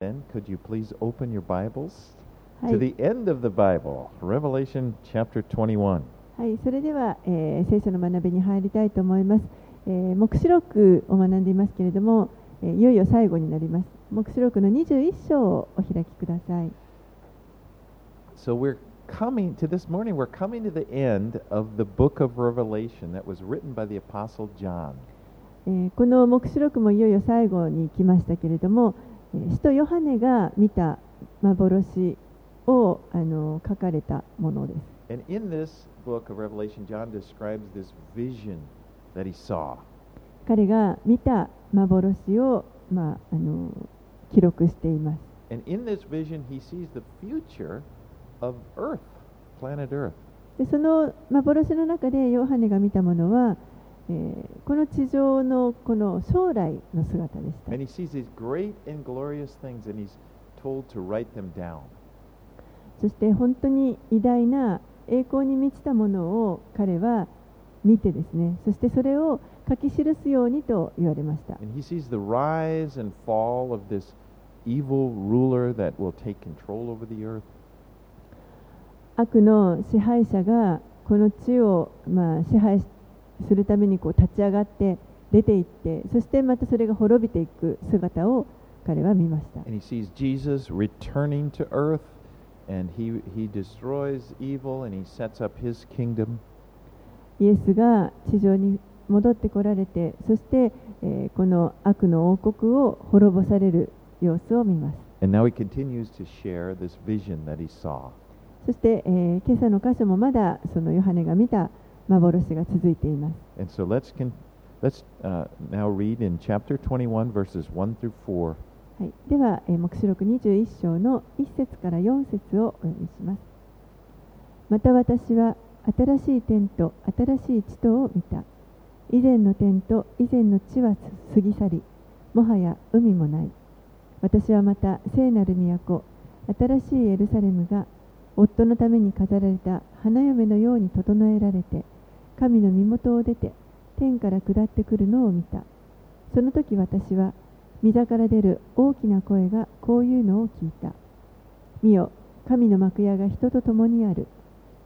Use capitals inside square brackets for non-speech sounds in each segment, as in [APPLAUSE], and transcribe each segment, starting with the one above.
Then, could you please open your Bibles は to い、the end of the Bible, Revelation chapter 21. はい、それでは、えー聖書の学びに入りたいと思います。えー黙示録を学んでいますけれども、えーいよいよ最後になります。黙示録の21章をお開きください。So, we're coming to this morning, we're coming to the end of the book of Revelation that was written by the Apostle John. えーこの黙示録もいよいよ最後に来ましたけれども、えー使徒ヨハネが見た幻を書かれたものです。彼が見た幻を、まあ、あの記録しています。でその幻の中でヨハネが見たものは、えーこの地上のこの将来の姿でした And he sees these great and glorious things, and he's told to write them down. そして本当に偉大な栄光に満ちたものを彼は見てですねそしてそれを書き記すようにと言われました And he sees the rise and fall of this evil ruler that will take control over the earth. 悪の支配者がこの地を、まあ、支配するためにこう立ち上がって出て行ってそしてまたそれが滅びていく姿を彼は見ました。イエスが地上に戻ってこられてそしてこの悪の王国を滅ぼされる様子を見ます。そして、え、今朝の箇所もまだそのヨハネが見た幻が続いています。And so let's, con- let's uh, now read in chapter 21, verses 1 through 4. はい、では、えー黙示録21章の1節から4節をお読みします。また私は新しい天と新しい地とを見た。以前の天と以前の地は過ぎ去りもはや海もない。私はまた聖なる都新しいエルサレムが夫のために飾られた花嫁のように整えられて神の身元を出て天から下ってくるのを見た。その時私は御座から出る大きな声がこういうのを聞いた。見よ神の幕屋が人と共にある。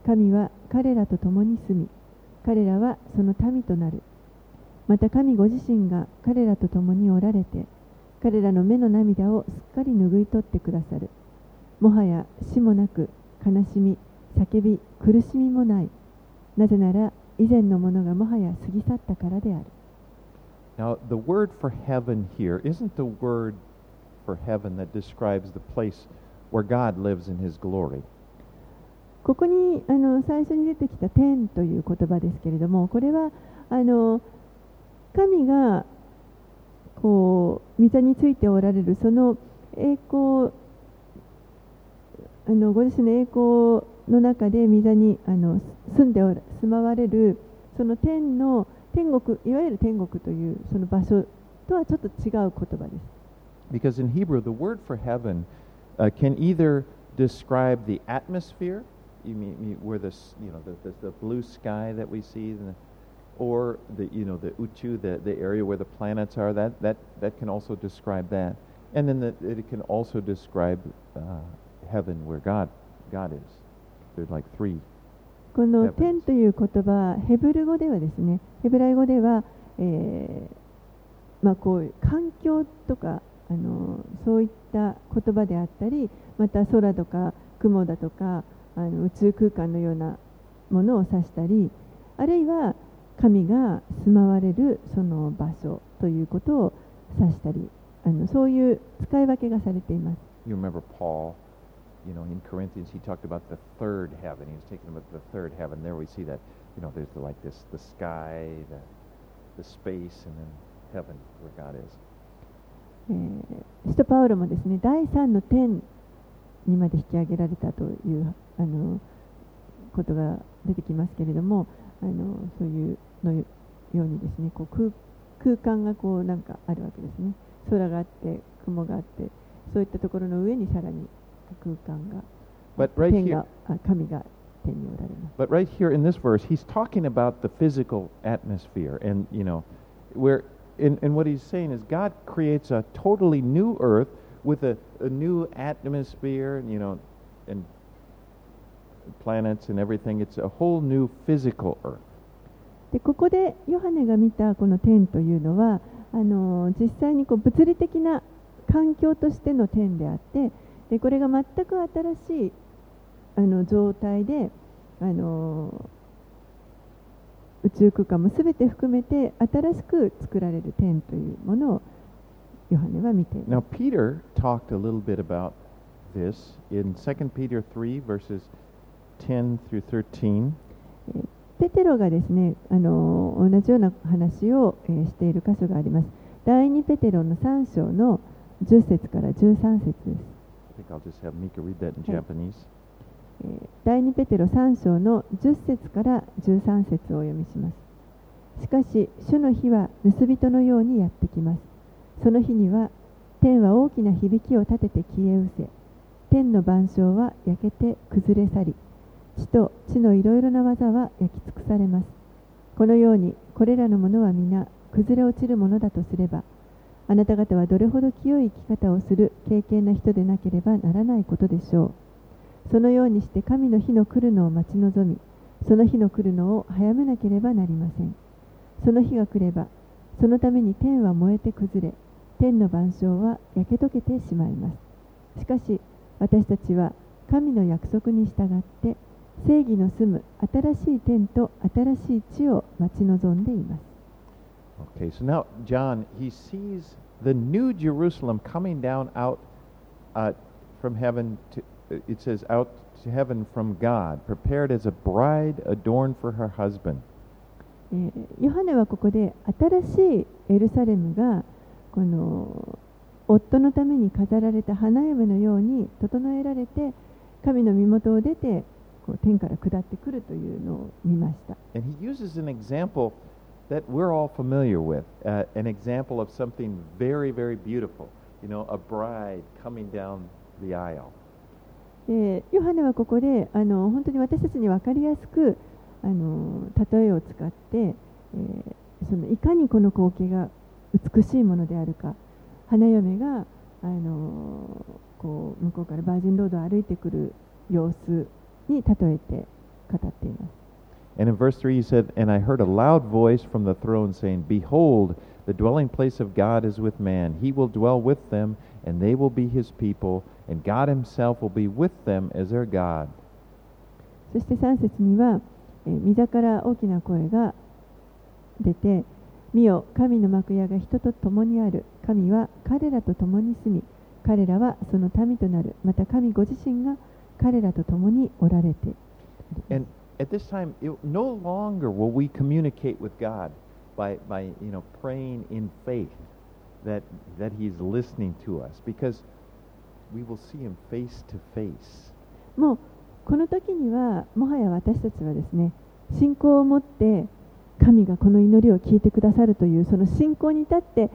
神は彼らと共に住み彼らはその民となる。また神ご自身が彼らと共におられて彼らの目の涙をすっかり拭い取ってくださる。もはや死もなく悲しみ叫び苦しみもない。なぜなら以前のものがもはや過ぎ去ったからである Now, the word for heaven here isn't the word for heaven that describes the place where God lives in his glory. ここにあの最初に出てきた天という言葉ですけれども、これはあの神がこう御座についておられるその栄光あのご自身の栄光の中で御座にあの住んでおら住まわれるその天の天国いわゆる天国というその場所とはちょっと違う言葉です。 Because in Hebrew, the word for heaven uh, can either describe the atmosphere, you mean, mean where the s- you know the, the, the blue sky that we see, and the, or the you know the uchu, the, the area where the planets are. That that that can also describe that, and then the, it can also describe uh, heaven where God God is. There's like three. この天という言葉、ヘブル語ではですね、ヘブライ語では、えーまあ、こういう環境とかあのそういった言葉であったり、また空とか雲だとかあの宇宙空間のようなものを指したり、あるいは神が住まわれるその場所ということを指したり、あのそういう使い分けがされています。You remember Paul, you know, in Corinthians, he talked about the third heaven. He was taking about the third heaven. There we see that, you know, there's the, like this, the sky, the, the space, and then heaven where God is. えー使徒パウロもですね第三の天にまで引き上げられたというあのことが出てきますけれどもあのそういうのよようにですねこう空空間がこうなんかあるわけですね空があって雲があってそういったところの上にさらに空間が But right 天 here, があ神が天におられます but right here in this verse, he's talking about the physical atmosphere, and you know, where, and, and what he's saying is God creates a totally new earth with a, a new atmosphere, you know, and planets and everything. It's a whole new physical Earth. でここでヨハネが見たこの天というのはあの実際にこう物理的な環境としての天であって でこれが全く新しいあの状態であの宇宙空間もすべて含めて新しく作られる天というものをヨハネは見ています。Now, Peter talked a little bit about this in 2 Peter 3, verses 10 through 13. ペテロがですねあの同じような話を、えーしている箇所があります。第2ペテロの3章の10節から13節です think I'll just have Mika read that in Okay. Japanese. えー第2ペテロ3章の10節から13節をお読みします。しかし主の日は盗人のようにやってきます。その日には天は大きな響きを立てて消え失せ。天の万象は焼けて崩れ去り。地と地のいろいろな技は焼き尽くされます。このようにこれらのものは皆崩れ落ちるものだとすればあなた方はどれほど清い生き方をする敬虔な人でなければならないことでしょうそのようにして神の日の来るのを待ち望み、その日の来るのを早めなければなりません。その日が来れば、そのために天は燃えて崩れ、天の万象は焼け溶けてしまいます。しかし、私たちは神の約束に従って、正義の住む新しい天と新しい地を待ち望んでいます。Okay, so now John, he sees the new Jerusalem coming down out uh, from heaven to, uh, it says, out to heaven from God, prepared as a bride adorned for her husband. えーヨハネはここで新しいエルサレムがこの夫のために飾られた花嫁のように整えられて神の身元を出てこう天から下ってくるというのを見ました。And he uses an example that we're all familiar with, uh, an example of something very, very beautiful. You know, a bride coming down the aisle. でヨハネはここであの本当に私たちに分かりやすくあの例えを使って、えーそのいかにこの光景が美しいものであるか花嫁があのこう向こうからバージンロードを歩いてくる様子に例えて語っています。And in verse 3, he said, And I heard a loud voice from the throne saying, Behold, the dwelling place of God is with man. He will dwell with them, and they will be his people, and God himself will be with them as their God. そして3節には、えー御座から大きな声が出て、見よ、神の幕屋が人と共にある。神は彼らと共に住み、彼らはその民となる。また神ご自身が彼らと共におられて。 And at this time, it, no longer will we communicate with God by, by you know, praying in faith that, that he's listening to us, because we will see him face to face. もうこの時には、もはや私たちはですね、信仰を持って、神がこの祈りを聞いてくださるという、その信仰に立って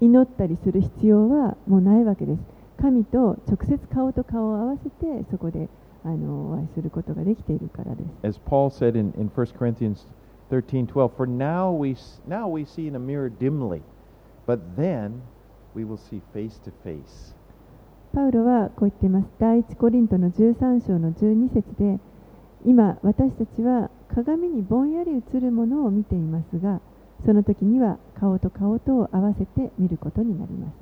祈ったりする必要はもうないわけです。神と直接顔と顔を合わせて、そこであのお会いすることができているからです。パウロはこう言ってます。第一コリントの十三章の十二節で、今私たちは鏡にぼんやり映るものを見ていますが、その時には顔と顔と合わせて見ることになります。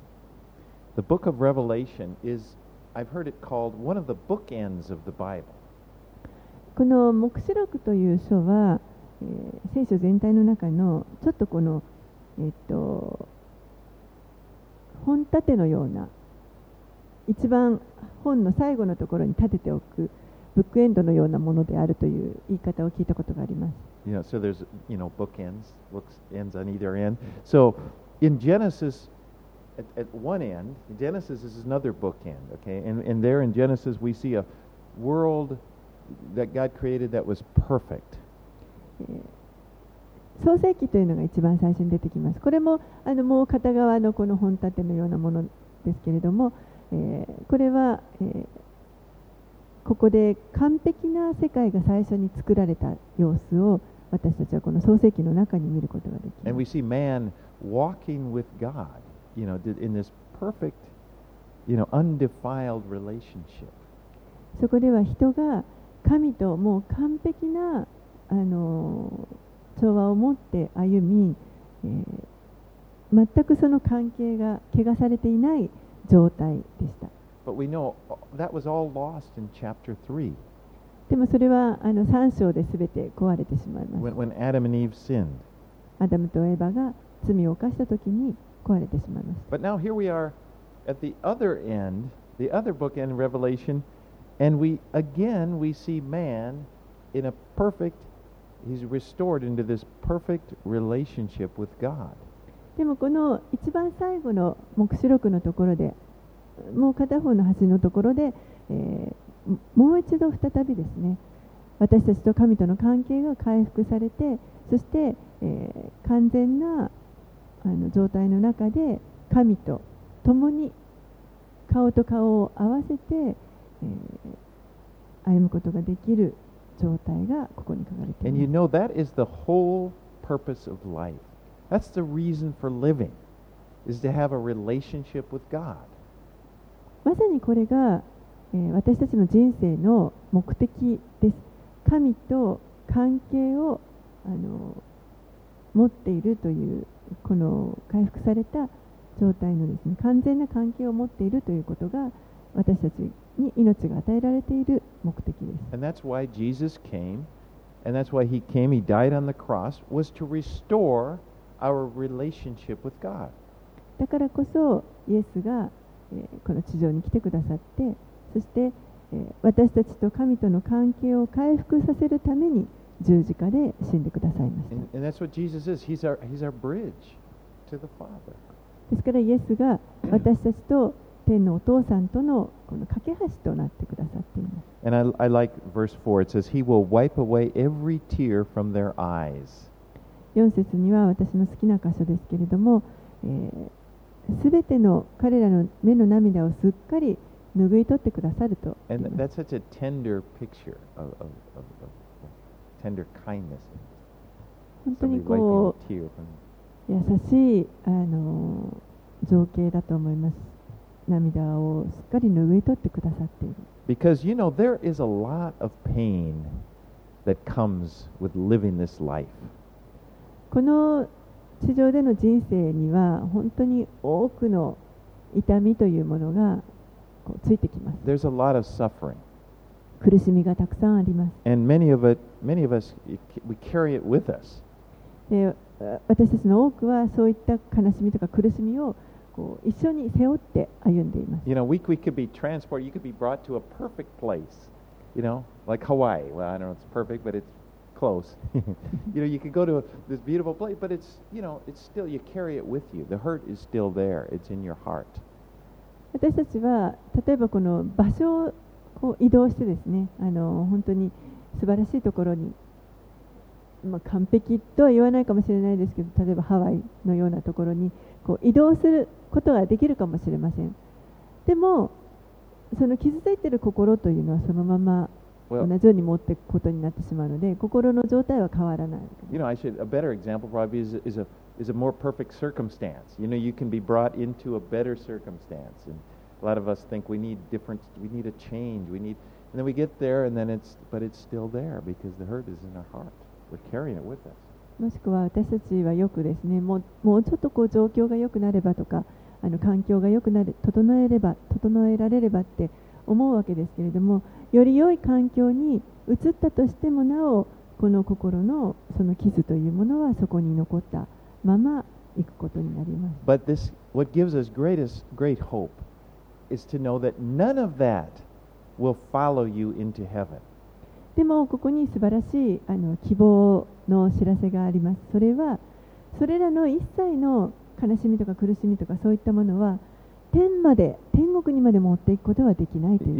I've heard it called one of the bookends of the Bible. この黙示録という書は、えー聖書全体の中のちょっとこの、えっと、本立てのような一番本の最後のところに立てておくブックエンドのようなものであるという言い方を聞いたことがあります。You know, so there's, you know, bookends, books ends on either end. So in Genesis, at, at one end, Genesis is another bookend, okay? And, and there in Genesis, we see a world that God created that was perfect. えー創世記というのが一番最初に出てきます。これもあのもう片側のこの本立てのようなものですけれども、えーこれは、えーここで完璧な世界が最初に作られた様子を私たちはこの創世記の中に見ることができ And ま we す。You know, in this perfect, you know, undefiled relationship. そこでは人が神ともう完璧なあの調和を持って歩み、えー全くその関係が汚されていない状態でした。But we know that was all lost in chapter 3でもそれはあの3章で全て壊れてしまいま when, す。when Adam and Eve sinned. アダムとエバが罪を犯した時に壊れてしまいました。But now here we are at the other end, the other bookend, Revelation, and we again we see man in a perfect. He's restored into this perfect relationship with God. でもこの一番最後の黙示録のところでもう片方の端のところで、えーもう一度再びですね私たちと神との関係が回復されてそして、えー完全なあの状態の中で神と共に顔と顔を合わせて、えー歩むことができる状態がここに書かれてい And ま you す。know that is the whole purpose of life. That's the reason for living, is to have a relationship with God. まさにこれが、えー私たちの人生の目的です。神と関係をあの持っているというこの回復された状態のですね完全な関係を持っているということが私たちに命が与えられている目的です。And that's why Jesus came, and that's why he came, he died on the cross, was to restore our relationship with God. だからこそイエスが、えーこの地上に来てくださってそして、えー私たちと神との関係を回復させるために十字架で死んでくださいました。ですから、イエスが私たちと天のお父さんとの,この架け橋となってくださっています。四節には私の好きな箇所ですけれども、す、え、べ、ての彼らの目の涙をすっかり拭い取ってくださると。Tender kindness. 本当にこう優しいあの情景だと思います涙をすっかり拭い取ってくださっている Because, you know, there is a lot of pain that comes with living this life. この地上での人生には本当に多くの痛みというものがこうついてきます There's a lot of suffering. 苦しみがたくさんあります And many of it, many of us, we carry it with us. であ私たちの多くはそういった悲しみとか苦しみをこう一緒に背負って歩んでいます You know, we, we could be transported, you could be brought to a perfect place, you know, like Hawaii. Well, I don't know it's perfect, but it's close. you know, you could go to this beautiful place, but it's, you know, it's still, you carry it with you. The hurt is still there, it's in your heart. 私たちは例えばこの場所をこう移動してですねあの本当に素晴らしいところに、まあ、完璧とは言わないかもしれないですけど例えばハワイのようなところにこう移動することができるかもしれませんでもその傷ついている心というのはそのまま同じように持っていくことになってしまうので心の状態は変わらない you know, I should, a better example probably is, is, a, is a more perfect circumstance. You know, you can be brought into a better circumstance. And a lot of us think we need different, we need a change, we need, and then we get there and then it's, but it's still there because the hurt is in our heart. We're carrying it with us. もしくは私たちはよくですねもうもうちょっとこう状況が良くなればとかあの環境が良くなる整えれば整えられればって思うわけですけれどもより良い環境に移ったとしてもなおこの心のその傷というものはそこに残ったまま行くことになります But this, what gives us greatest, great hope is to know that none of that will follow you into heaven. でもここに素晴らしいあの希望の知らせがあります。それはそれらの一切の悲しみとか苦しみとかそういったものは天まで天国にまで持っていくことはできないという。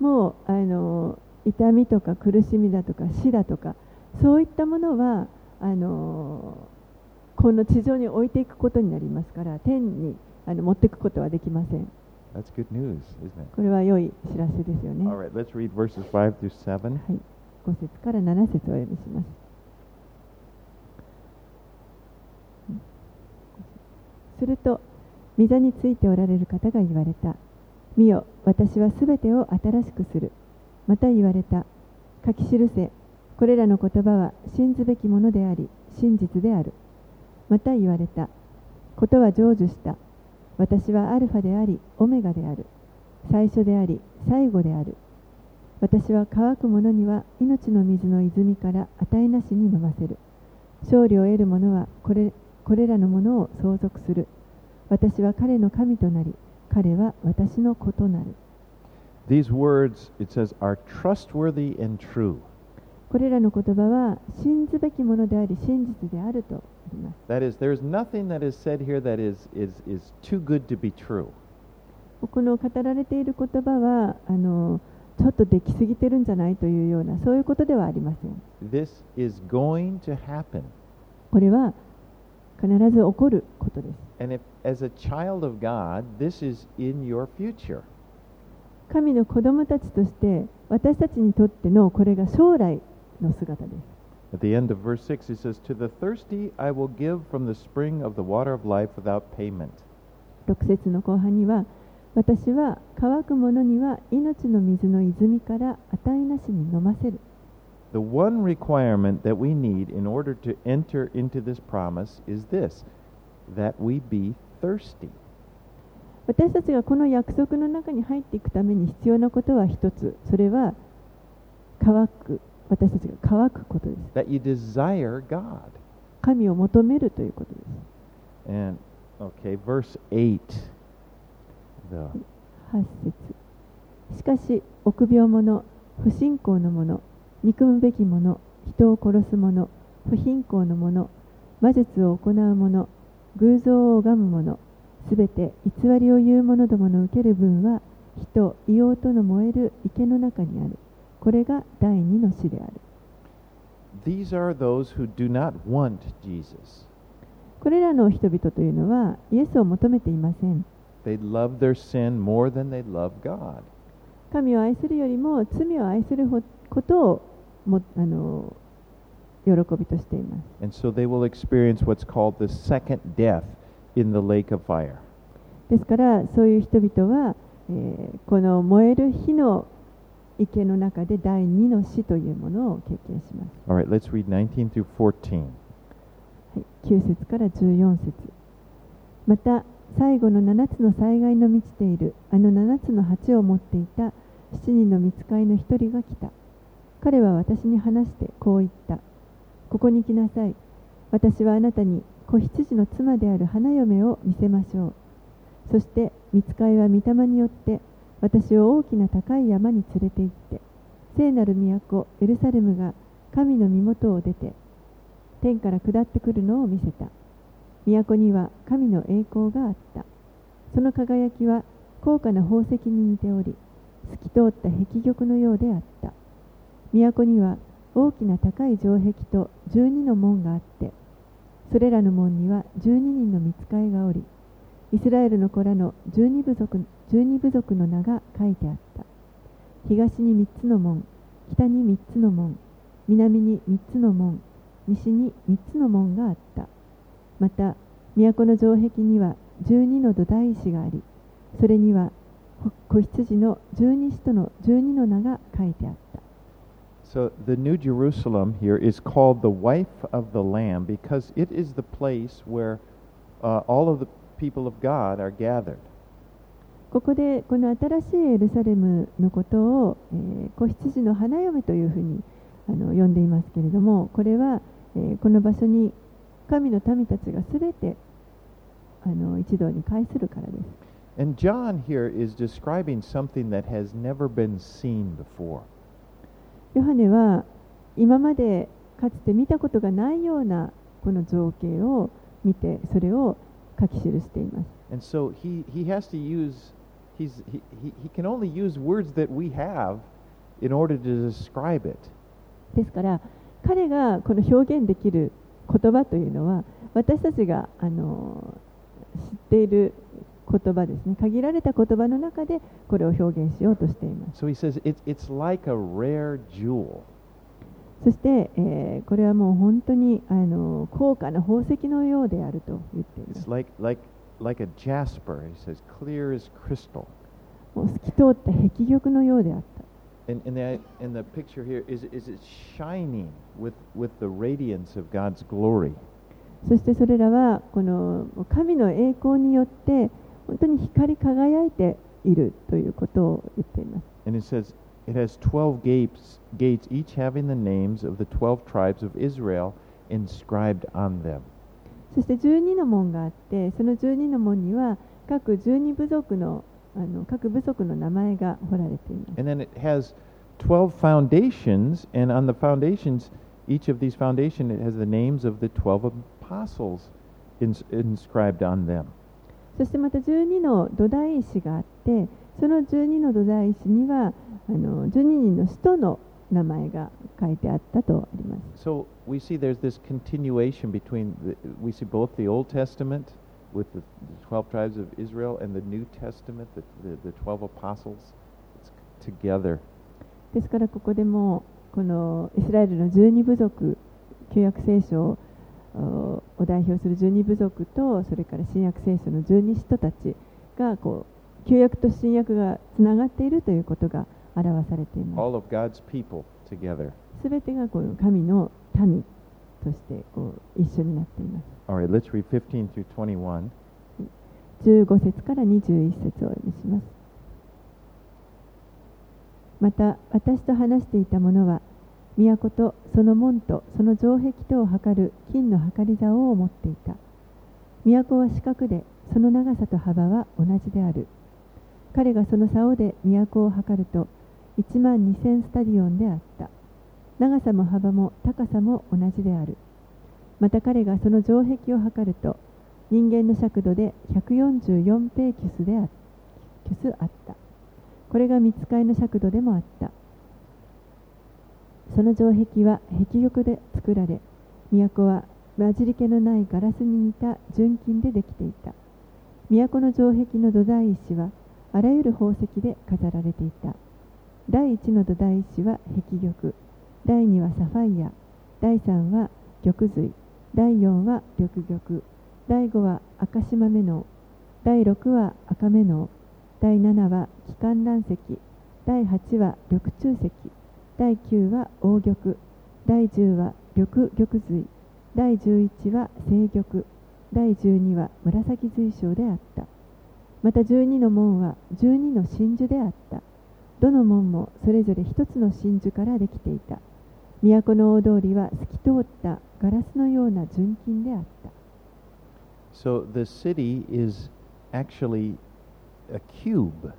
もうあの痛みとか苦しみだとか死だとか。そういったものはあのこの地上に置いていくことになりますから天にあの持っていくことはできません。That's good news, isn't it? これは良い知らせですよね。Alright, let's read verses through はい、5節から7節を読みします。すると、御座についておられる方が言われた。見よ、私はすべてを新しくする。また言われた。書き記せ。これらの言葉は信ずべきものであり真実である。また言われた。ことは成就した。私はアルファでありオメガである。最初であり最後である。私は乾く者には命の水の泉から値なしに飲ませる。勝利を得る者はこれこれらのものを相続する。私は彼の神となり彼は私の子となる。These words, it says, are trustworthy and true. これらの言葉は信ずべきものであり真実であるとあります That is, there is nothing that is said here that is, is, is too good to be true. この語られている言葉はあのちょっとできすぎてるんじゃないというようなそういうことではありません This is going to happen. これは必ず起こることです And if, as a child of God, this is in your future. 神の子供たちとして私たちにとってのこれが将来の姿です At the end of verse 6, he says, To the thirsty I will give from the spring of the water of life without payment. 6節の後半には私は乾く者には命の水の泉から値なしに飲ませる The one requirement that we need in order to enter into this promise is this that we be thirsty. 私たちがこの約束の中に入っていくために必要なことは一つそれは乾く私たちが乾くことです That you desire God. 神を求めるということです And, okay, verse 8. The, 8節しかし臆病者不信仰の者憎むべき者人を殺す者不貧困の者魔術を行う者偶像を拝む者すべて偽りを言う者どもの受ける分は人硫黄との燃える池の中にあるこれが第二の死である。これらの人々というのは、イエスを求めていません。神を愛するよりも罪を愛することをもあの喜びとしています。So、ですから、そういう人々は、えー、この燃える火の池の中で第二の死というものを経験します、All right, let's read 19 through 14. はい、9節から14節。また最後の7つの災害の満ちているあの7つの鉢を持っていた7人の見つかいの1人が来た。彼は私に話してこう言った。ここに来なさい。私はあなたに子羊の妻である花嫁を見せましょう。そして見つかいは御霊によって私を大きな高い山に連れて行って聖なる都エルサレムが神の身元を出て天から下ってくるのを見せた。都には神の栄光があった。その輝きは高価な宝石に似ており透き通った壁玉のようであった。都には大きな高い城壁と12の門があってそれらの門には12人の見つかいがおりイスラエルの子らの12部族 ,12 部族の名が書いてあった東に3つの門北に3つの門南に3つの門西に3つの門があったまた都の城壁には12の土台石がありそれには子羊の12使徒の12の名が書いてあった So the New Jerusalem here is called the wife of the Lamb because it is the place where uh, all of the people of God are gathered. ここでこの新しいエルサレムのことを、えー子羊の花嫁というふうにあの呼んでいますけれどもこれは、えーこの場所に神の民たちがすべてあの一堂に会するからです And John here is describing something that has never been seen before. ヨハネは今までかつて見たことがないようなこの情景を見てそれを書き記しています And so he, he has to use, he's, he, he, he can only use words that we have in order to describe it. ですから彼がこの表現できる言葉というのは私たちがあの知っている言葉ですね限られた言葉の中でこれを表現しようとしています So he says it, it's like a rare jewel. そして、えーこれはもう本当にあの高価な宝石のようであると言っています It's like, like like a jasper. He says, clear as crystal. もう透き通った壁玉のようであった。 And, and, the, and the picture here is, is it shining with, with the radiance of God's glory. そしてそれらはこの神の栄光によって本当に光り輝いているということを言っています。 And it says, it has 12 gates, gates, each having the names of the 12 tribes of Israel inscribed on them. そして12の門があって、その12の門には各12部族のあの各部族の名前が彫られています。And then it has 12 foundations, and on the foundations, each of these foundations, it has the names of the 12 apostles ins- inscribed on them. そしてまた12の土台石があって、その12の土台石にはあの12人の使徒の名前が書いてあったとあります。So we see there's this continuation between, the, we see both the Old Testament with the, the 12 tribes of Israel and the New Testament, the, the, the 12 apostles, it's together. ですからここでもこのイスラエルの12部族旧約聖書を代表する12部族とそれから新約聖書の12使徒たちがこう旧約と新約がつながっているということが表されています。All of God's people together. すべてがこの神の民としてこう一緒になっています。Right, let's read 15 through 21. 15節から21節をお読みしますまた私と話していた者は都とその門とその城壁とを測る金の測り竿を持っていた都は四角でその長さと幅は同じである彼がその竿で都を測ると1万2000スタディオンであった。長さも幅も高さも同じである。また彼がその城壁を測ると人間の尺度で144ペーキュスであキュスあった。これが見つかいの尺度でもあった。その城壁は壁玉で作られ都は混じり気のないガラスに似た純金でできていた。都の城壁の土台石はあらゆる宝石で飾られていた。第1の土台石は壁玉。第2はサファイア。第3は玉髄。第4は緑玉。第5は赤島目の。第6は赤目の。第7は気管乱石。第8は緑中石。第9は黄玉。第10は緑玉髄。第11は青玉。第12は紫髄章であった。また12の門は12の真珠であった。どの門もそれぞれ一つの真珠からできていた都の大通りは透き通ったガラスのような純金であった So the city is actually a cube.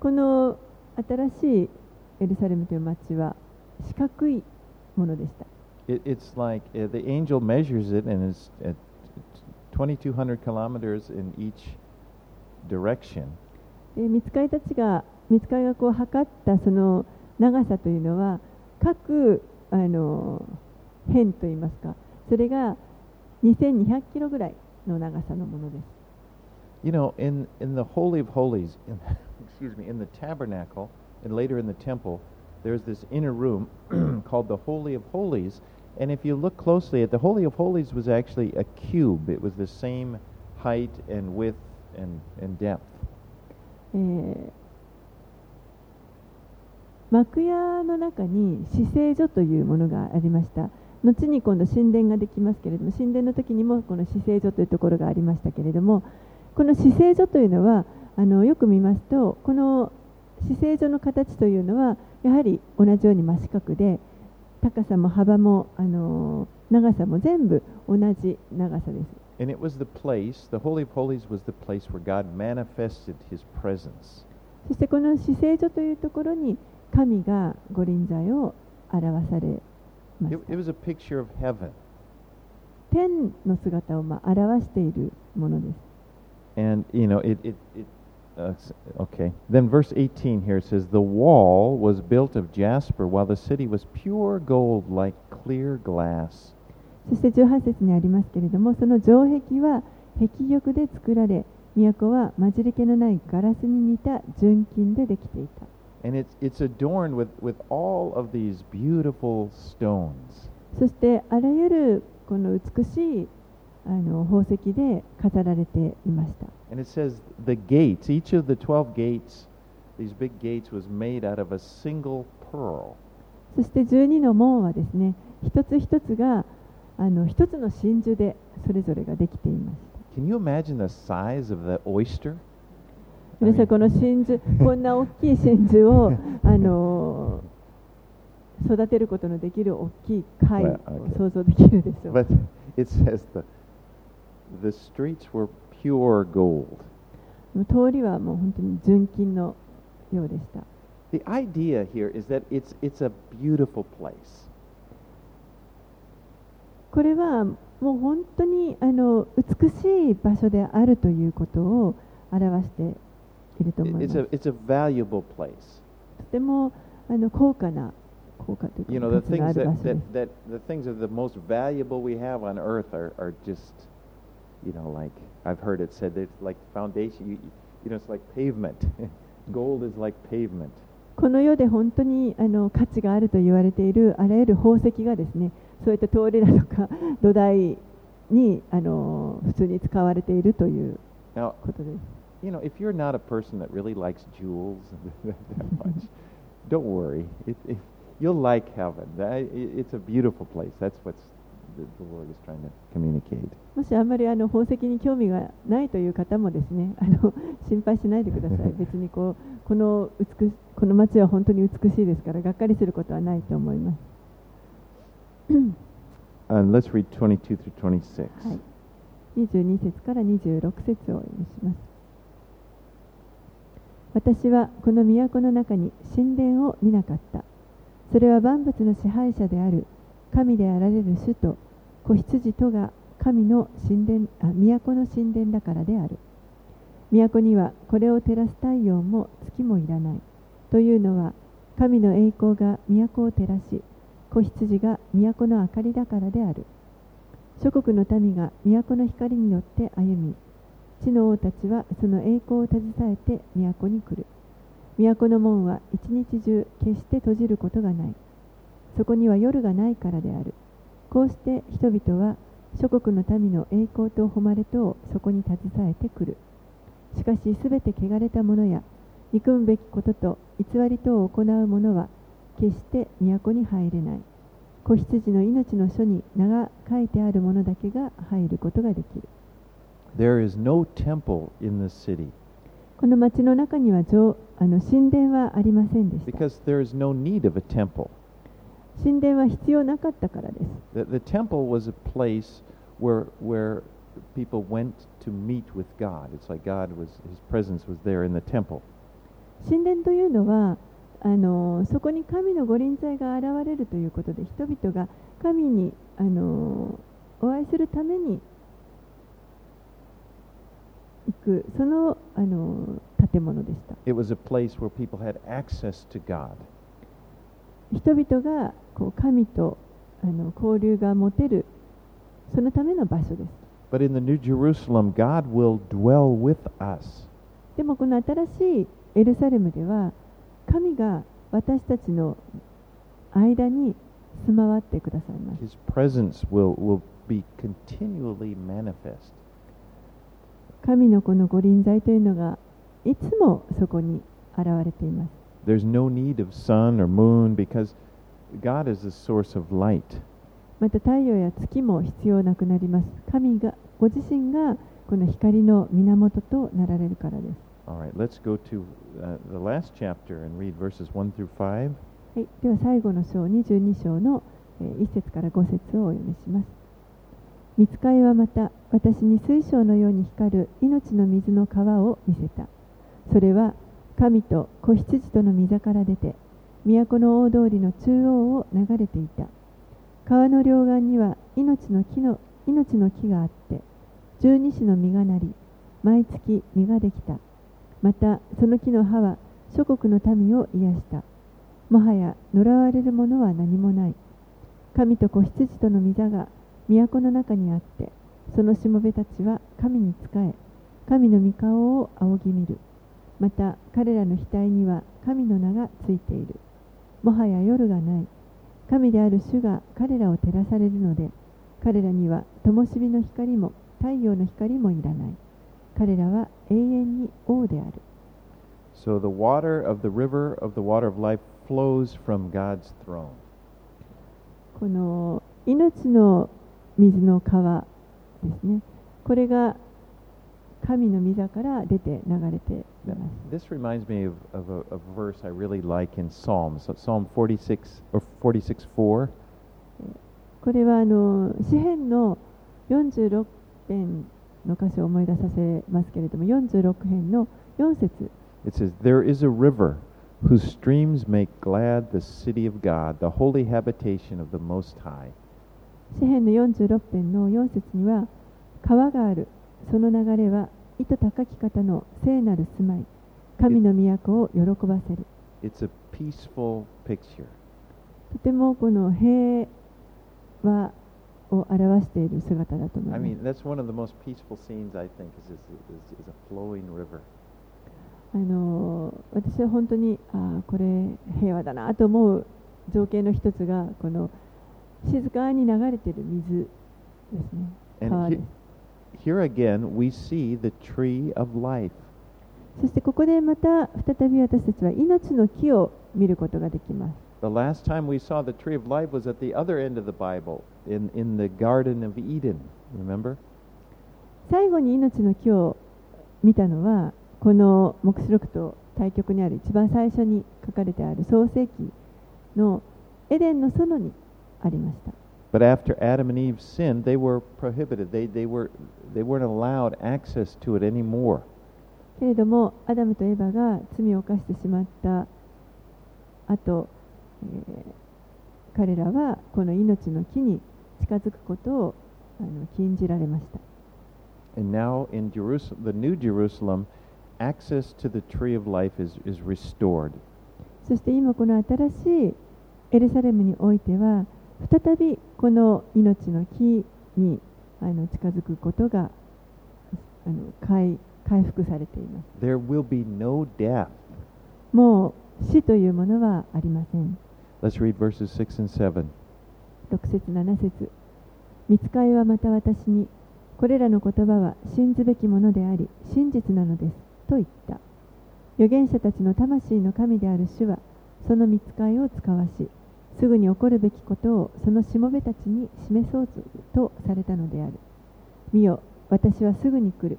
この新しいエルサレムという町は四角いものでした It, it's like uh, the angel measures it and it's at 2,200 kilometers in each direction. で見つかりたちが見つかりがこう測ったその長さというのは各あの辺といいますかそれが2200キロぐらいの長さのものです You know, in, in the Holy of Holies, in, excuse me, in the tabernacle and later in the temple, there's this inner room called the Holy of Holies. And if you look closely at the Holy of Holies was actually a cube. It was the same height and width and, and depth. えー幕屋の中に死聖所というものがありました後に今度神殿ができますけれども神殿の時にもこの死聖所というところがありましたけれどもこの死聖所というのはあのよく見ますとこの死聖所の形というのはやはり同じように真四角で高さも幅もあの長さも全部同じ長さです And it was the place, the Holy of Holies was the place where God manifested his presence. そしてこの死聖所というところに神が御臨在を表されまし It, た it was a picture of heaven. 天の姿をまあ表しているものです And, you know, it, it, it uh, okay. Then verse 18 here says, The wall was built of jasper, while the city was pure gold like clear glass. そして18節にありますけれどもその城壁は壁玉で作られ都は混じり気のないガラスに似た純金でできていた And it's, it's adorned with, with all of these beautiful stones. そしてあらゆるこの美しい あの宝石で飾られていました And it says the gates, each of the 12 gates, these big gates, was made out of a single pearl. そして12の門はですね一つ一つがあの一つの真珠でそれぞれができていました Can you imagine the size of the oyster? 皆さんこの真珠 [LAUGHS] こんな大きい真珠をあの育てることのできる大きい貝を.想像できるでしょう But it says the, the streets were pure gold. 通りはもう本当に純金のようでした The idea here is that it's, it's a beautiful place. これはもう本当にあの美しい場所であるということを表していると It- 思いま It's す a, it's a valuable place. とてもあの高価な高価という You か know, 価 the things that, that, that the things that are the most valuable we have on earth are, are just, you know, like I've heard it said, it's like foundation. You, you know, it's like pavement. Gold is like pavement. この世で本当にあの価値があると言われているあらゆる宝石がですねそういった通りだとか土台にあの普通に使われているという Now, ことです。You know, if you're not a person that really likes jewels that much, don't worry. It, it, you'll like heaven. That- It's a beautiful place. That's what the, the Lord is trying to communicate. もしあまりあの宝石に興味がないという方もですねあの心配しないでください。別にこうこの美しこの街は本当に美しいですからがっかりすることはないと思います。And let's read 22 through 26. はい、22節から26節をお読みします。私はこの都の中に神殿を見なかった。それは万物の支配者である神であられる主と子羊とが神の神殿あ都の神殿だからである。都にはこれを照らす太陽も月もいらない。というのは神の栄光が都を照らし、子羊が都の明かりだからである。諸国の民が都の光によって歩み地の王たちはその栄光を携えて都に来る。都の門は一日中決して閉じることがない。そこには夜がないからである。こうして人々は諸国の民の栄光と誉れとをそこに携えてくる。しかしすべて汚れた者や憎むべきことと偽りとを行う者は決して都に入れない。子羊の命の書に名が書いてあるものだけが入ることができる。There is no temple in the city この町の中には城あの神殿はありませんでした because there is no need of a temple. 神殿は必要なかったからです The, the temple was a place where, where people went to meet with God. It's like God was, His presence was there in the temple. 神殿というのはあのそこに神の御臨在が現れるということで人々が神にあのお会いするために行くそのあの建物でした It was a place where people had access to God. 人々がこう神とあの交流が持てるそのための場所です But in the New Jerusalem, God will dwell with us. でもこの新しいエルサレムでは神が私たちの間に住まわってくださいます His presence will, will be continually manifest. 神のこの御臨在というのがいつもそこに現れています。また太陽や月も必要なくなります。神がご自身がこの光の源となられるからです。はい、では最後の章22章の1節から5節をお読みします。見つかいはまた私に水晶のように光る命の水の川を見せた。それは神と子羊との御座から出て都の大通りの中央を流れていた。川の両岸には命の木の命の木があって十二支の実がなり毎月実ができた。またその木の葉は諸国の民を癒した。もはや呪われるものは何もない。神と子羊との御座が都の中にあって、そのしもべたちは神に仕え、神の御顔を仰ぎ見る。また彼らの額には神の名がついている。もはや夜がない。神である主が彼らを照らされるので、彼らには灯火の光も太陽の光もいらない彼らは永遠に王である So the water of the river of the water of life flows from God's throne. この命の水の川ですねこれが神の御座から出て流れています this reminds me of, of a, a verse I really like in Psalms. So Psalm 46 or 46 4. これはあの詩編の46編の箇所を思い出させますけれども46編の4節 It says, There is a river whose streams make glad the city of God, the holy habitation of the Most High. 詩編の46編の4節には川があるその流れは糸高き方の聖なる住まい神の都を喜ばせる It's a peaceful picture. とてもこの平和を表している姿だと思います mean, that's one of the most peaceful scenes, I think, is, is, is, is a flowing river. あの私は本当にああこれ平和だなと思う情景の一つがこの静かに流れている水ですね川です here again, we see the tree of life. そしてここでまた再び私たちは命の木を見ることができます The last time we saw the tree of life was at the other end of the Bible, in, in the Garden of Eden. Remember? 最後に命の木を見たのはこの黙示録と対極にある一番最初に書かれてある創世記のエデンの園にありました But after Adam and Eve sinned, they were prohibited. They, they, were, they weren't allowed access to it anymore. けれどもアダムとエバが罪を犯してしまった後、えー彼らはこの命の木に近づくことをあの禁じられました And now in Jerusalem, the New Jerusalem, access to the tree of life is, is restored. そして今この新しいエルサレムにおいては再びこの命の木にあの近づくことがあの回回復されています There will be no death. もう死というものはありません Let's read verses 6 and 7. 6節7節見つかいはまた私にこれらの言葉は信ずべきものであり真実なのですと言った預言者たちの魂の神である主はその見つかいを使わしすぐに起こるべきことをそのしもべたちに示そうとされたのである見よ私はすぐに来る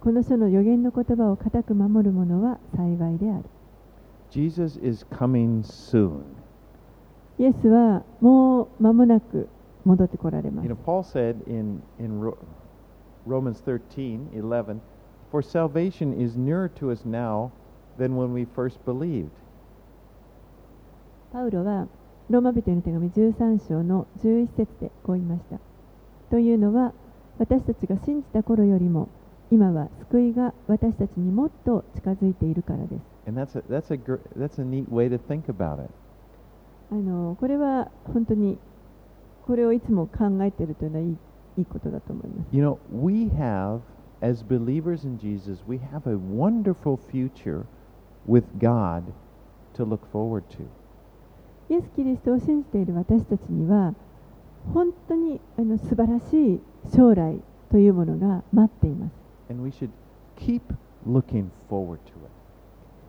この書の預言の言葉を固く守る者は幸いである Jesus is coming soon. イエスはもう間もなく戻ってこられます You know, Paul said in, in Ro- Romans 13 11, For salvation is nearer to us now than when we first believed. パウロはローマ人の手紙13章の11節でこう言いました。というのは、私たちが信じた頃よりも、今は救いが私たちにもっと近づいているからです。あのこれは本当にこれをいつも考えているというのはいい,いいことだと思います。You know, we have, as believers in Jesus, we have a wonderful future with God to look forward to. イエス・キリストを信じている私たちには本当にあの素晴らしい将来というものが待っています。And we should keep looking forward to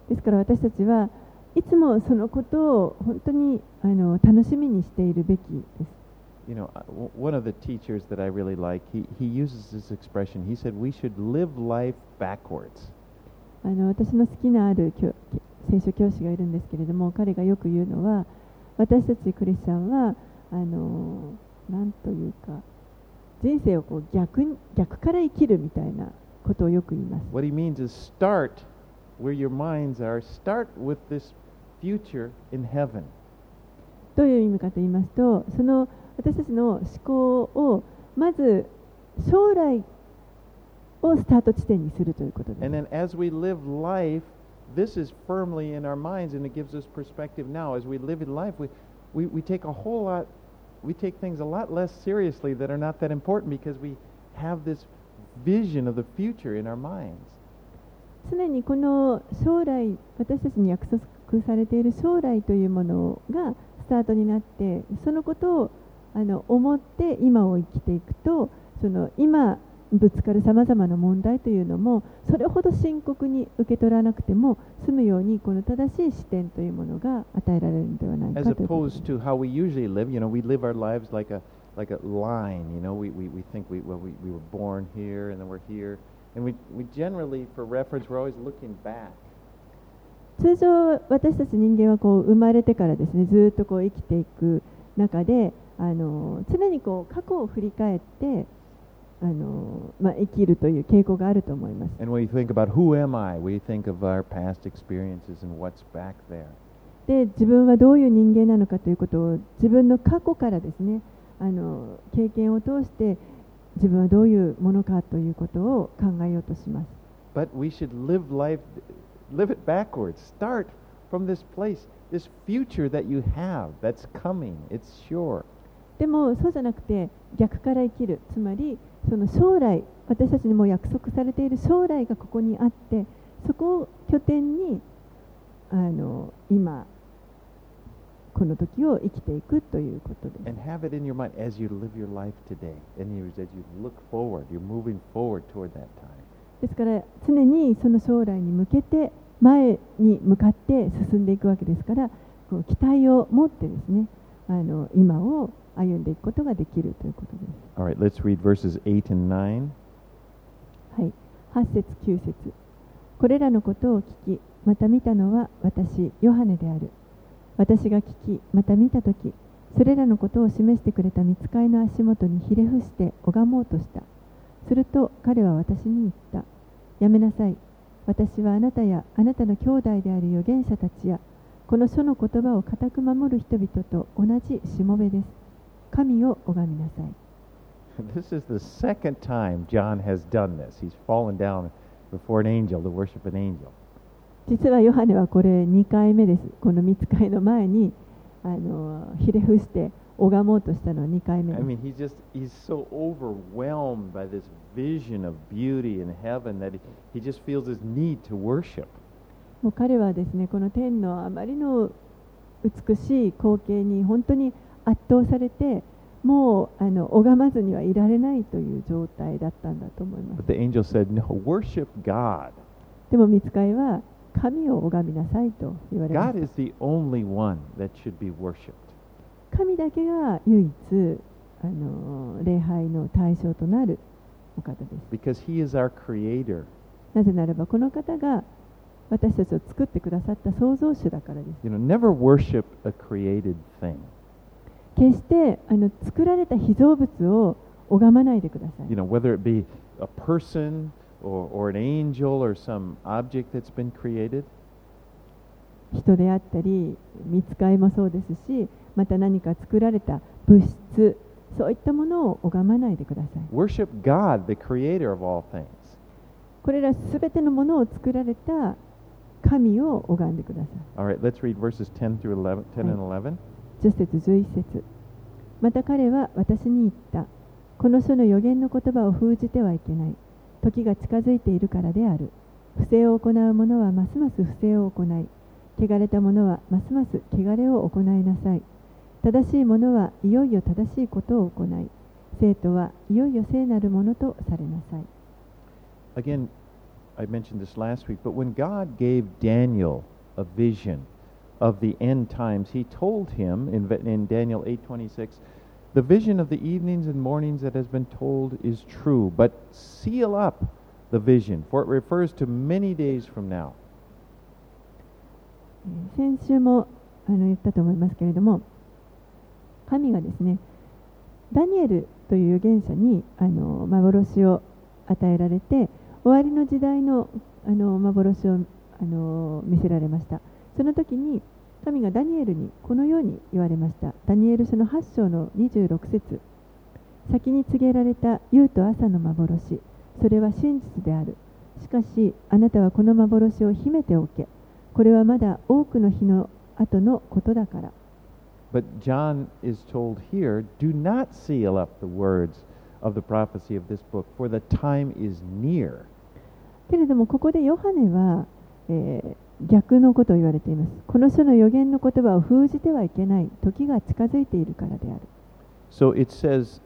it. ですから私たちはいつもそのことを本当にあの楽しみにしているべきです。You know, uh, one of the teachers that I really like, he, he uses this expression. He said, We should live life backwards. あの私の好きなある教聖書教師がいるんですけれども彼がよく言うのは私たちクリスチャンはあのなんというか人生をこう逆に逆から生きるみたいなことをよく言います。What he means is start where your minds are, start with this future in heaven. どういう意味かと言いますとその私たちの思考をまず将来をスタート地点にするということです。And then as we live life, this is firmly in our minds and it gives us perspective now. As we live in life, we, we, we take a whole lot, we take things a lot less seriously that are not that important because we have this vision of the future in our minds. 常にこの将来私たちに約束されている将来というものがスタートになってそのことを あの思って今を生きていくとその今 ぶつかるさまざまな問題というのもそれほど深刻に受け取らなくても済むようにこの正しい視点というものが与えられるのではないか As ということです opposed to how we usually live, you know, we live our lives like a like a line. You know, we, we, we think we well we, we were born here and then we're here, and we we generally, for reference, we're always looking back. 通常私たち人間はこう生まれてからですねずっとこう生きていく中であの常にこう過去を振り返ってあの、まあ、生きるという傾向があると思います And when we think about who am I, we think of our past experiences and what's back there. で自分はどういう人間なのかということを自分の過去からですねあの経験を通して自分はどういうものかということを考えようとします But we should live life, live it backwards. Start from this place, this future that you have that's coming. It's sure. でもそうじゃなくて逆から生きるつまりその将来私たちにも約束されている将来がここにあってそこを拠点にあの今この時を生きていくということです And have it in your mind as you live your life today. And you, as you look forward, you're moving forward toward that time. ですから常にその将来に向けて前に向かって進んでいくわけですからこう期待を持ってですねあの今を歩んでいくことができるということです。All right, let's read verses 8 and 9. はい、8節9節。これらのことを聞きまた見たのは私ヨハネである。私が聞きまた見たときそれらのことを示してくれた見つかいの足元にひれ伏して拝もうとした。すると彼は私に言った。やめなさい。私はあなたやあなたの兄弟である預言者たちやこの書の言葉を固く守る人々と同じしもべです神を拝みなさい This is the second time John has done this. He's fallen down before an angel to worship an angel. 実はヨハネはこれ2回目です。この見つかいの前にあのひれ伏して拝もうとしたのは2回目 I です。mean, he's just, he's so overwhelmed by this vision of beauty in heaven that he, he just feels his need to worship. もう彼はですね、この天のあまりの美しい光景に本当に圧倒されて、もうあの拝まずにはいられないという状態だったんだと思います But。the angel said, No, worship God. でも見つかいは神を拝みなさいと言われま God す。is the only one that should be worshiped. 神だけが唯一あの礼拝の対象となるお方です。Because he is our creator. なぜならばこの方が私たちを作ってくださった創造主だからです。You know, never worship a created thing. 決してあの作られた被造物を拝まないでください You。know, whether it be a person or, or an angel or some object that's been created. 人であったり、見つかいもそうですし、また何か作られた物質、そういったものを拝まないでください。Worship God, the creator of all things. これらすべてのものを作られた神を拝んでください。All right, let's read verses 10 through 11, 10 and 11. 10節11節。また彼は私に言った。この書の予言の言葉を封じてはいけない。時が近づいているからである。不正を行う者はますます不正を行い。汚れた者はますます汚れを行いなさい。正しい者はいよいよ正しいことを行い。生徒はいよいよ聖なるものとされなさい。Again, I mentioned this last week, but when God gave Daniel a vision of the end times, he told him in, in Daniel 8:26, "The vision of the evenings and mornings that has been told is true, but seal up the vision, for it refers to many days from now." 先週もあの言ったと思いますけれども神がですねダニエルという預言者にあの幻を与えられて終わりの時代のあの幻をあの見せられましたその時に神がダニエルにこのように言われました。ダニエル書の8章の26節。先に告げられた夕と朝の幻。それは真実である。しかしあなたはこの幻を秘めておけ。これはまだ多くの日の後のことだから。But John is told here, "Do not seal up the words of the prophecy of this book, for the time is near." けれどもここでヨハネは、えー逆のことを言われていますこの書の予言の言葉を封じてはいけない時が近づいているからである So it says,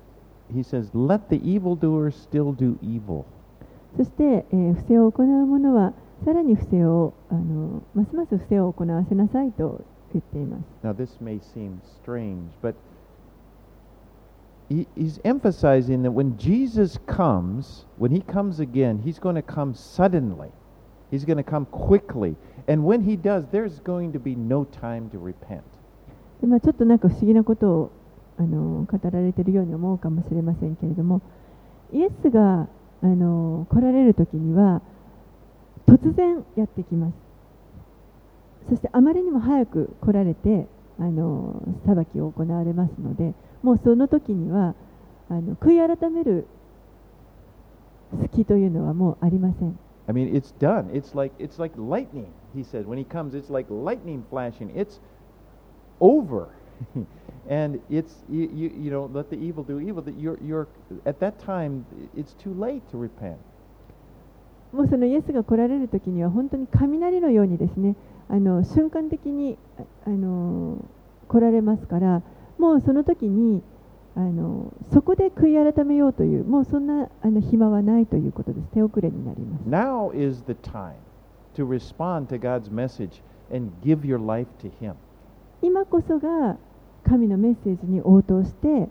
he says, let the evildoer still do evil. そして、えー不正を行う者はさらに不正をあのますます不正を行わせなさいと言っています。Now, this may seem strange, but he, he's emphasizing that when Jesus comes, when he comes again, he's going to come suddenly. He's going to come quickly. And when he does, there's going to be no time to repent. でまあ、ちょっとなんか不思議なことをあの語られているように思うかもしれませんけれどもイエスがあの来られる時には突然やってきますそしてあまりにも早く来られてあの裁きを行われますのでもうその時にはあの悔い改める隙というのはもうありません I mean, it's done. It's like it's like lightning. He said when he comes, it's like lightning flashing. It's over, [LAUGHS] and it's you, you you know let the evil do evil. That you're you're at that time it's too late to repent. もうそのイエスが来られる時には本当に雷のようにですねあの瞬間的にああの来られますからもうその時に あのそこで悔い改めようというもうそんなあの暇はないということです手遅れになります Now is the time to respond to God's message and give your life to Him. 今こそが神のメッセージに応答して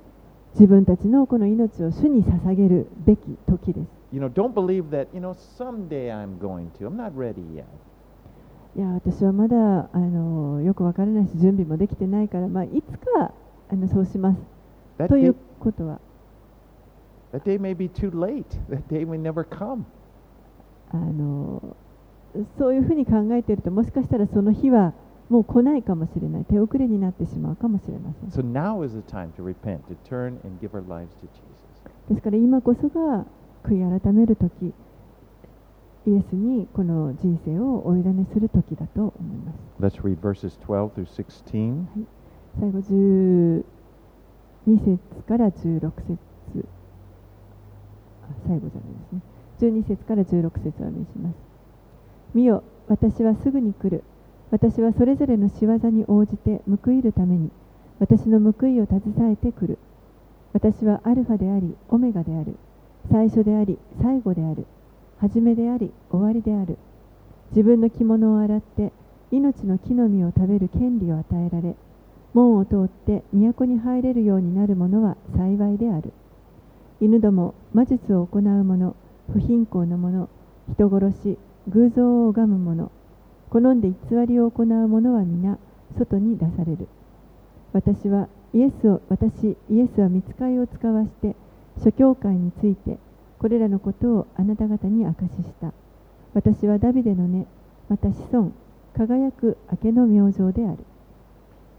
自分たちのこの命を主に捧げるべき時です You know, don't believe that. You know, someday I'm going to. I'm not ready yet. いや私はまだあのよくわからないし準備もできてないから、まあ、いつかあのそうしますということは。あのそういうふうに考えていると、もしかしたらその日はもう来ないかもしれない、手遅れになってしまうかもしれません。ですから今こそが悔い改める時イエスにこの人生をお委ねする時だと思います。最後2節から16節。あ最後じゃないですね。12節から16節を見します。見よ私はすぐに来る。私はそれぞれの仕業に応じて報いるために私の報いを携えてくる。私はアルファでありオメガである。最初であり最後である。初めであり終わりである。自分の着物を洗って命の木の実を食べる権利を与えられ門を通って都に入れるようになる者は幸いである。犬ども魔術を行う者不貧困の者人殺し偶像を拝む者好んで偽りを行う者は皆外に出される。私はイエスを私イエスは見つかいを使わして諸教会についてこれらのことをあなた方に証しした。私はダビデの根また子孫輝く明けの明星である。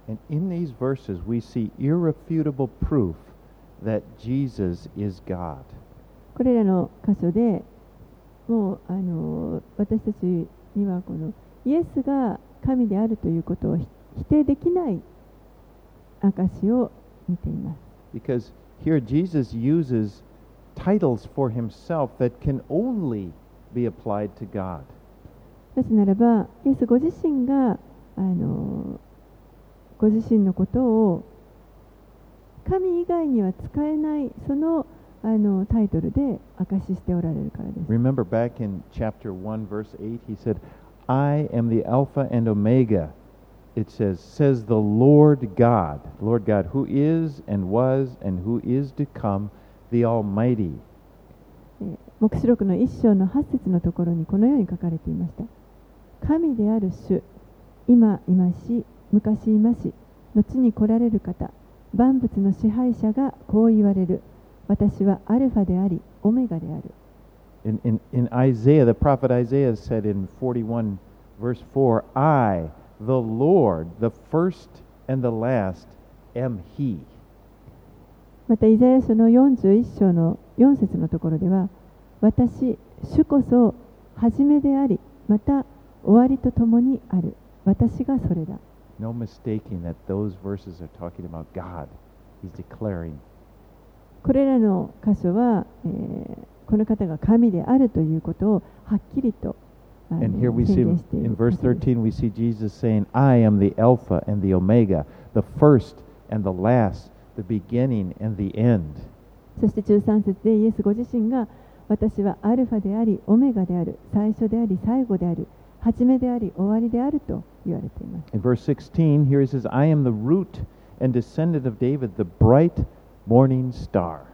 And in these verses, we see irrefutable proof that Jesus is God. これらの箇所でもうあの私たちにはこのイエスが神であるということをひ否定できない証を見ています Because here Jesus uses titles for himself that can only be applied to God. なぜならばイエスご自身があのご自身のことを神以外には使えないそのあのタイトルで証ししておられるからです Remember back in chapter 1, verse 8, he said, I am the Alpha and Omega. It says, says the Lord God, Lord God, who is and was and who is to come, the Almighty. えー黙示録の一章の8節のところにこのように書かれていました神である主今いまし昔いまし後に来られる方万物の支配者がこう言われる。私はアルファでありオメガである。In, in, in Isaiah, the prophet Isaiah said in 41, verse 4, I, the Lord, the first and the last, am He. またイザヤ書の41章の4節のところでは私主こそ初めでありまた終わりとともにある。私がそれだ No mistaking that those verses are talking about God. He's declaring これらの箇所は、えーこの方が神であるということをはっきりと And here we 宣 see 言している in verse 箇所です 13, we see Jesus saying, I am the Alpha and the Omega, the first and the last, the beginning and the end. そして13節でイエスご自身が私はアルファでありオメガである最初であり最後である初めであり終わりであると言われています In verse 16, here he says, I am the root and descendant of David, the bright morning star.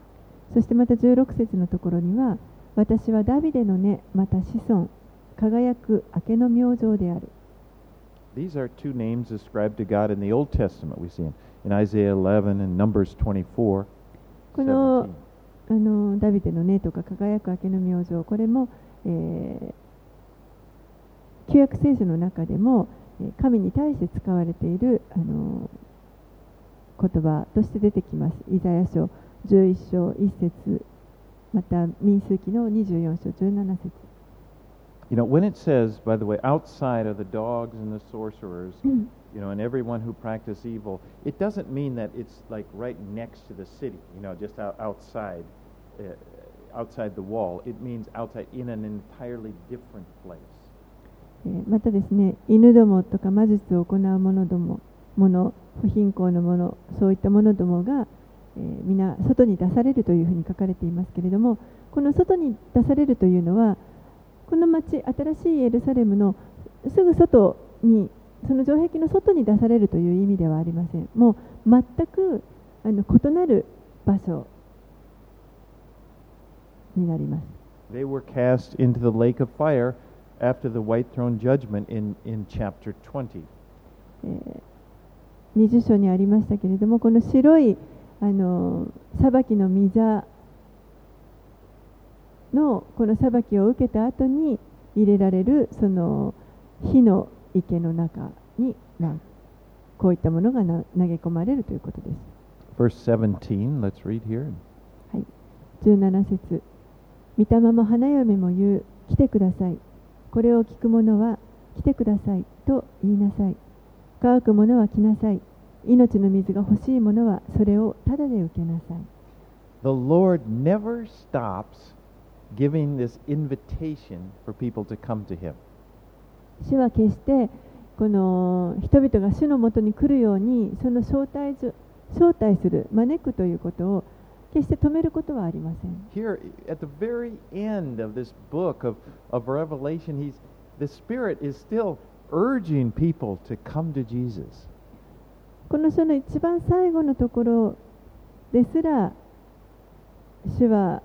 そしてまた16節のところには私はダビデの根また子孫輝く明けの明星である These are two names ascribed to God in the Old Testament. We see in, in Isaiah 11 and Numbers 24. この 17. あのダビデの根とか輝く明けの明星これも、えー旧約聖書の中でもえー神に対して使われているあの言葉として出てきますイザヤ書11章1節また民数記の24章17節 You know, when it says, by the way, outside are the dogs and the sorcerers, うん you know, and everyone who practice evil, it doesn't mean that it's like right next to the city, you know, just out, outside, uh, outside the wall. It means outside in an entirely different place. またですね犬どもとか魔術を行う者ども者不貧困の者そういった者どもが、えー皆外に出されるというふうに書かれていますけれどもこの外に出されるというのはこの町新しいエルサレムのすぐ外にその城壁の外に出されるという意味ではありません。もう全くあの異なる場所。になります。They were cast into the lake of fire after the white throne judgment in, in chapter 20. えー20章にありましたけれどもこの白いあの裁きの御座のこの裁きを受けた後に入れられるその火の池の中に、まあ、こういったものがな投げ込まれるということです。Verse 17, let's read here. はい、17節御霊も花嫁も言う来てくださいこれを聞く者は来てくださいと言いなさい。乾く者は来なさい。命の水が欲しい者はそれをただで受けなさい。The Lord never stops giving this invitation for people to come to Him. 主は決してこの人々が主のもとに来るようにその招待所招待する招くということを決して止めることはありません。この書の一番最後のところですら、主は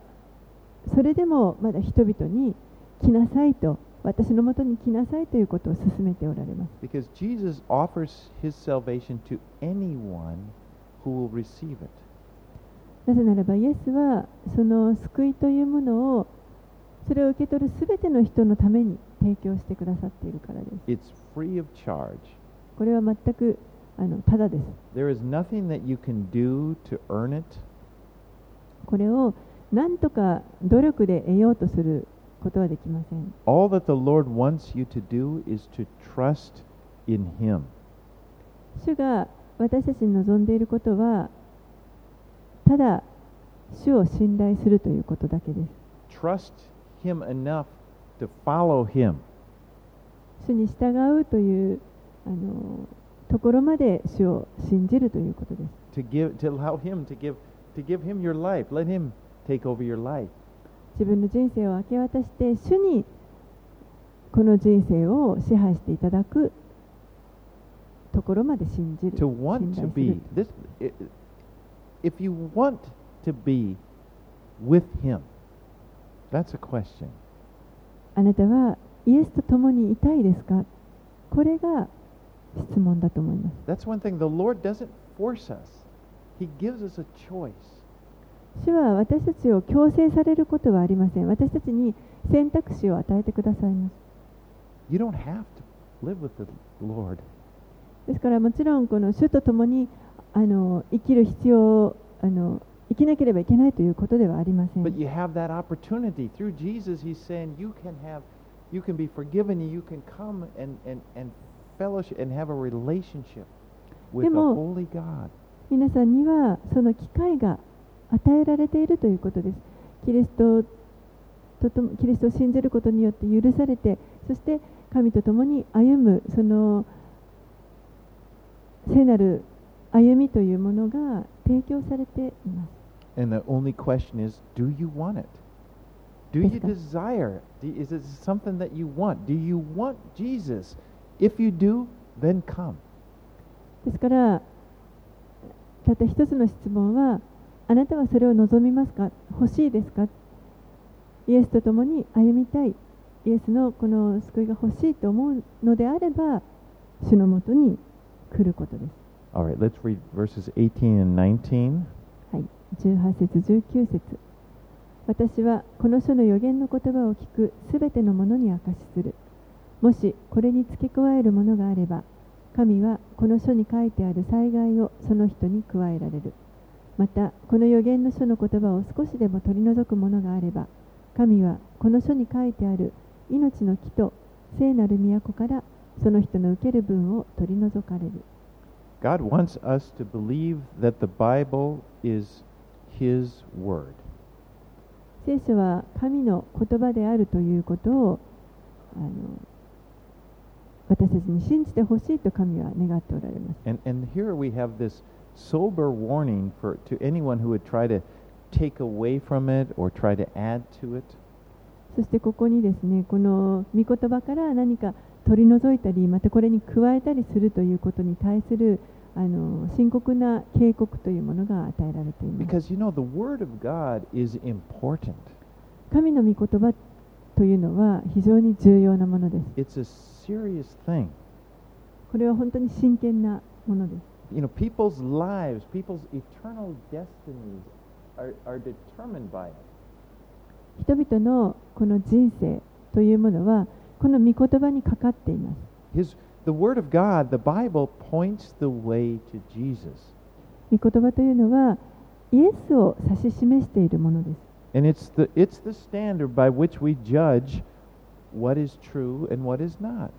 それでもまだ人々に来なさいと、私のもとに来なさいということを進めておられます。なぜならばイエスはその救いというものをそれを受け取るすべての人のために提供してくださっているからです It's free of charge. これは全くあのただです There is nothing that you can do to earn it. これを何とか努力で得ようとすることはできません All that the Lord wants you to do is to trust in Him. 主が私たちに望んでいることはただ主を信頼するということだけです Trust Him enough to follow Him. 主に従うというあのところまで主を信じるということです To give, to allow Him to give, to give Him your life. Let Him take over your life. 自分の人生を明け渡して主にこの人生を支配していただくところまで信じる To want 信 to be る this. If you want to be with Him, that's a question. あなたはイエスと共にいたいですかこれが質問だと思います That's one thing. The Lord doesn't force us. He gives us a choice. 主は私たちを強制されることはありません私たちに選択肢を与えてくださいます You don't have to live with the Lord. ですからもちろんこの主と共にあの生きる必要あの生きなければいけないということではありません But you have that opportunity. Through Jesus, He's saying you can have, you can be forgiven you can come and, and, and fellowship and have a relationship with the でも Holy God. 皆さんにはその機会が与えられているということですキリストとともキリストを信じることによって許されてそして神と共に歩むその聖なる歩みというものが提供されています And the only question is, do you want it? Do you desire? Is it something that you want? Do you want Jesus? If you do, then come. ですからたった一つの質問はあなたはそれを望みますか欲しいですかイエスと共に歩みたいイエスのこの救いが欲しいと思うのであれば主のもとに来ることです Alright, let's read verses 18 and 19. はい、18節19節。私はこの書の予言の言葉を聞くすべてのものに証しする。もしこれに付け加えるものがあれば神はこの書に書いてある災害をその人に加えられる。またこの予言の書の言葉を少しでも取り除くものがあれば神はこの書に書いてある命の木と聖なる都からその人の受ける分を取り除かれる。God wants us to believe that the Bible is His Word. 聖書は神の言葉であるということをあの私たちに信じてほしいと神は願っておられます。 And, and here we have this sober warning for, to anyone who would try to take away from it or try to add to it. そしてここにですね、この御言葉から何か 取り除いたり、またこれに加えたりするということに対するあの深刻な警告というものが与えられています。神の御言葉というのは非常に重要なものです。これは本当に真剣なものです。人々のこの人生というものは、この御言葉にかかっています。His, the Word of God, the Bible, points the way to Jesus. 御言葉というのはイエスを指し示しているものです。And it's the, it's the standard by which we judge what is true and what is not.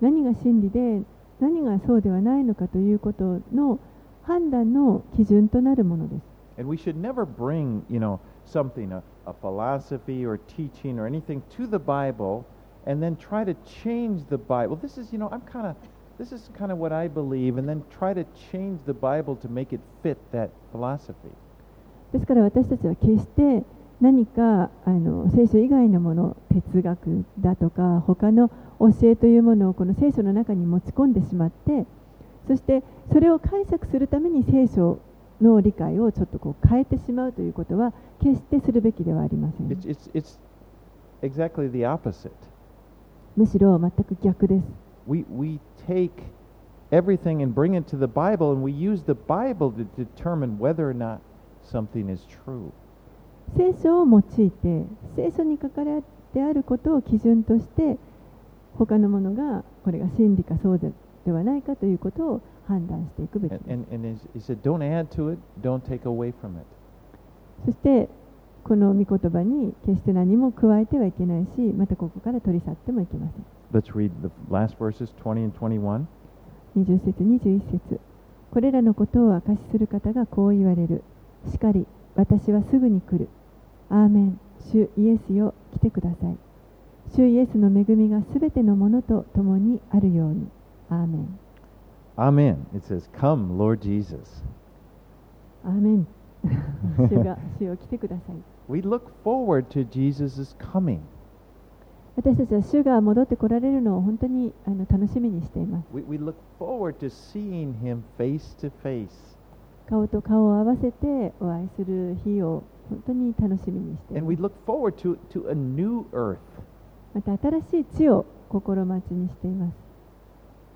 何が真理で何がそうではないのかということの判断の基準となるものです。And we should never bring, you know, something, a, a philosophy or teaching or anything to the Bible and then try to change the Bible. This is, you know, I'm kind of, this is kind of what I believe, and then try to change the Bible to make it fit that philosophy. ですから私たちは決して何かあの聖書以外のもの哲学だとか他の教えというものをこの聖書の中に持ち込んでしまってそしてそれを解釈するために聖書の理解をちょっとこう変えてしまうということは決してするべきではありません It's, it's, it's exactly the opposite. むしろ全く逆です We, we take everything and bring it to the Bible, and we use the Bible to determine whether or not something is true. 聖書を用いて聖書に書かれてあることを基準として他のものがこれが真理かそうでではないかということを判断していくべき And, です and, and he he said, don't add to it, don't take away from it. そしてこの御言葉に決して何も加えてはいけないしまたここから取り去ってもいけません。Let's read the last verses 20 and 21. 20節21節。これらのことを証しする方がこう言われる。しかり私はすぐに来る。アーメン。主イエスよ来てください。主イエスの恵みがすべてのものと共にあるように。アーメン。Amen. It says, Come, Lord Jesus. [LAUGHS] アーメン。主が主よ来てください We look forward to Jesus' coming. 私たちは主が戻ってこられるのを本当にあの楽しみにしています We, we look forward to seeing him face to face. 顔と顔を合わせてお会いする日を本当に楽しみにしてい And ま we す look forward to, to a new earth. また新しい地を心待ちにしています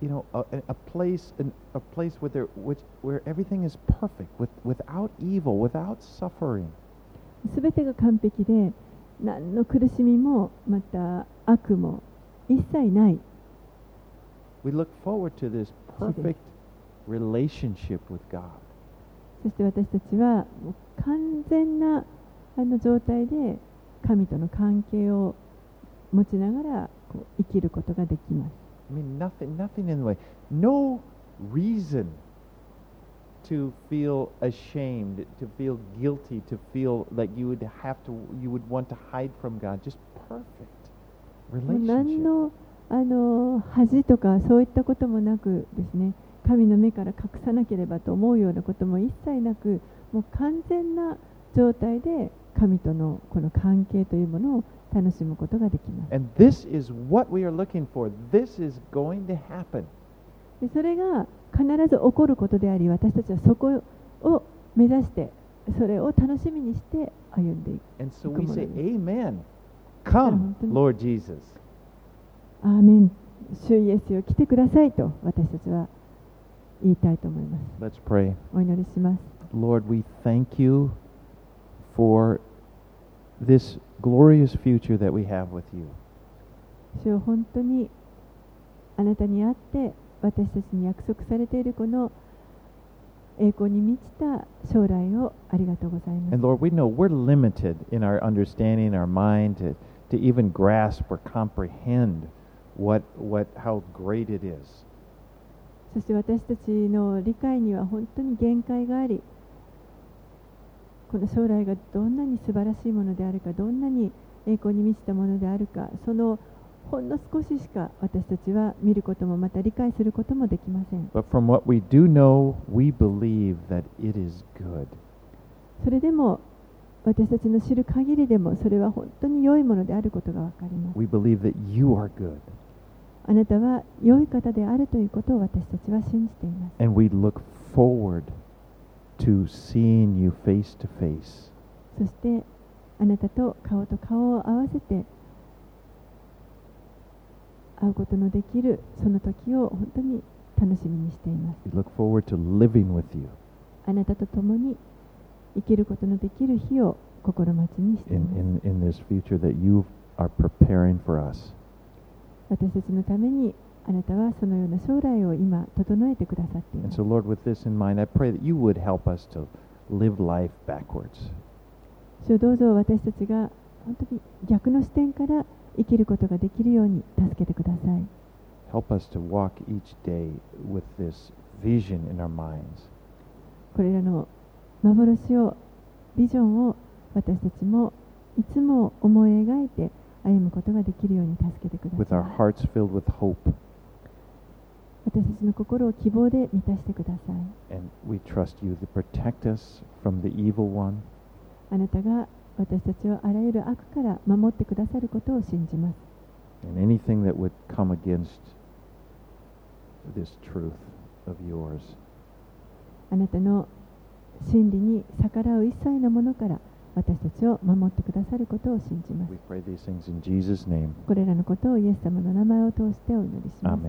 You know, a, a- a place, an, a place where, there, which, where everything is perfect, with, without evil, without suffering. すべてが完璧で何の苦しみもまた悪も一切ない We look forward to this perfect relationship with God. そして私たちは完全なあの状態で神との関係を持ちながらこう生きることができます I mean, nothing, nothing in the way. No reason to feel ashamed, to feel guilty, to feel like you would have to, you would want to hide from God. Just perfect もう何 relationship. のあの恥とかそういったこともなくですね 神の目から隠さなければと思うようなことも一切なくもう完全な状態で神とのこの関係というものを楽しむことができます And this is what we are looking for. This is going to happen. でそれが必ず起こることであり私たちはそこを目指してそれを楽しみにして歩んでいく And so we say, Amen. Come. Lord Jesus. アーメン主イエスよ来てくださいと私たちは言いたいと思います Let's pray. お祈りします Lord, we thank you for this glorious future that we have with you. 主よ本当にあなたに会って私たちに約束されているこの栄光に満ちた将来をありがとうございます And Lord, we know we're limited in our understanding, our mind to, to even grasp or comprehend what, what, how great it is. そして私たちの理解には本当に限界がありこの将来がどんなに素晴らしいものであるかどんなに栄光に満ちたものであるかそのほんの少ししか私たちは見ることもまた理解することもできません But from what we do know, we believe that it is good. それでも私たちの知る限りでもそれは本当に良いものであることが分かります We believe that you are good. あなたは良い方であるということを私たちは信じています And we look forward to seeing you face to face. そしてあなたと顔と顔を合わせて会うことのできるその時を本当に楽しみにしています。あなたと共に生きることのできる日を心待ちにしています。私たちのためにあなたはそのような将来を今整えてくださっています。So, そうどうぞ私たちが本当に逆の視点から生きることができるように助けてください。これらの幻を、ビジョンを私たちもいつも思い描いて歩むことができるように助けてください。私たちの心を希望で満たしてください。あなたが私たちをあらゆる悪から守ってくださることを信じます and anything that would come against this truth of yours. あなたの真理に逆らう一切のものから私たちを守ってくださることを信じます.これらのことをイエス様の名前を通してお祈りします.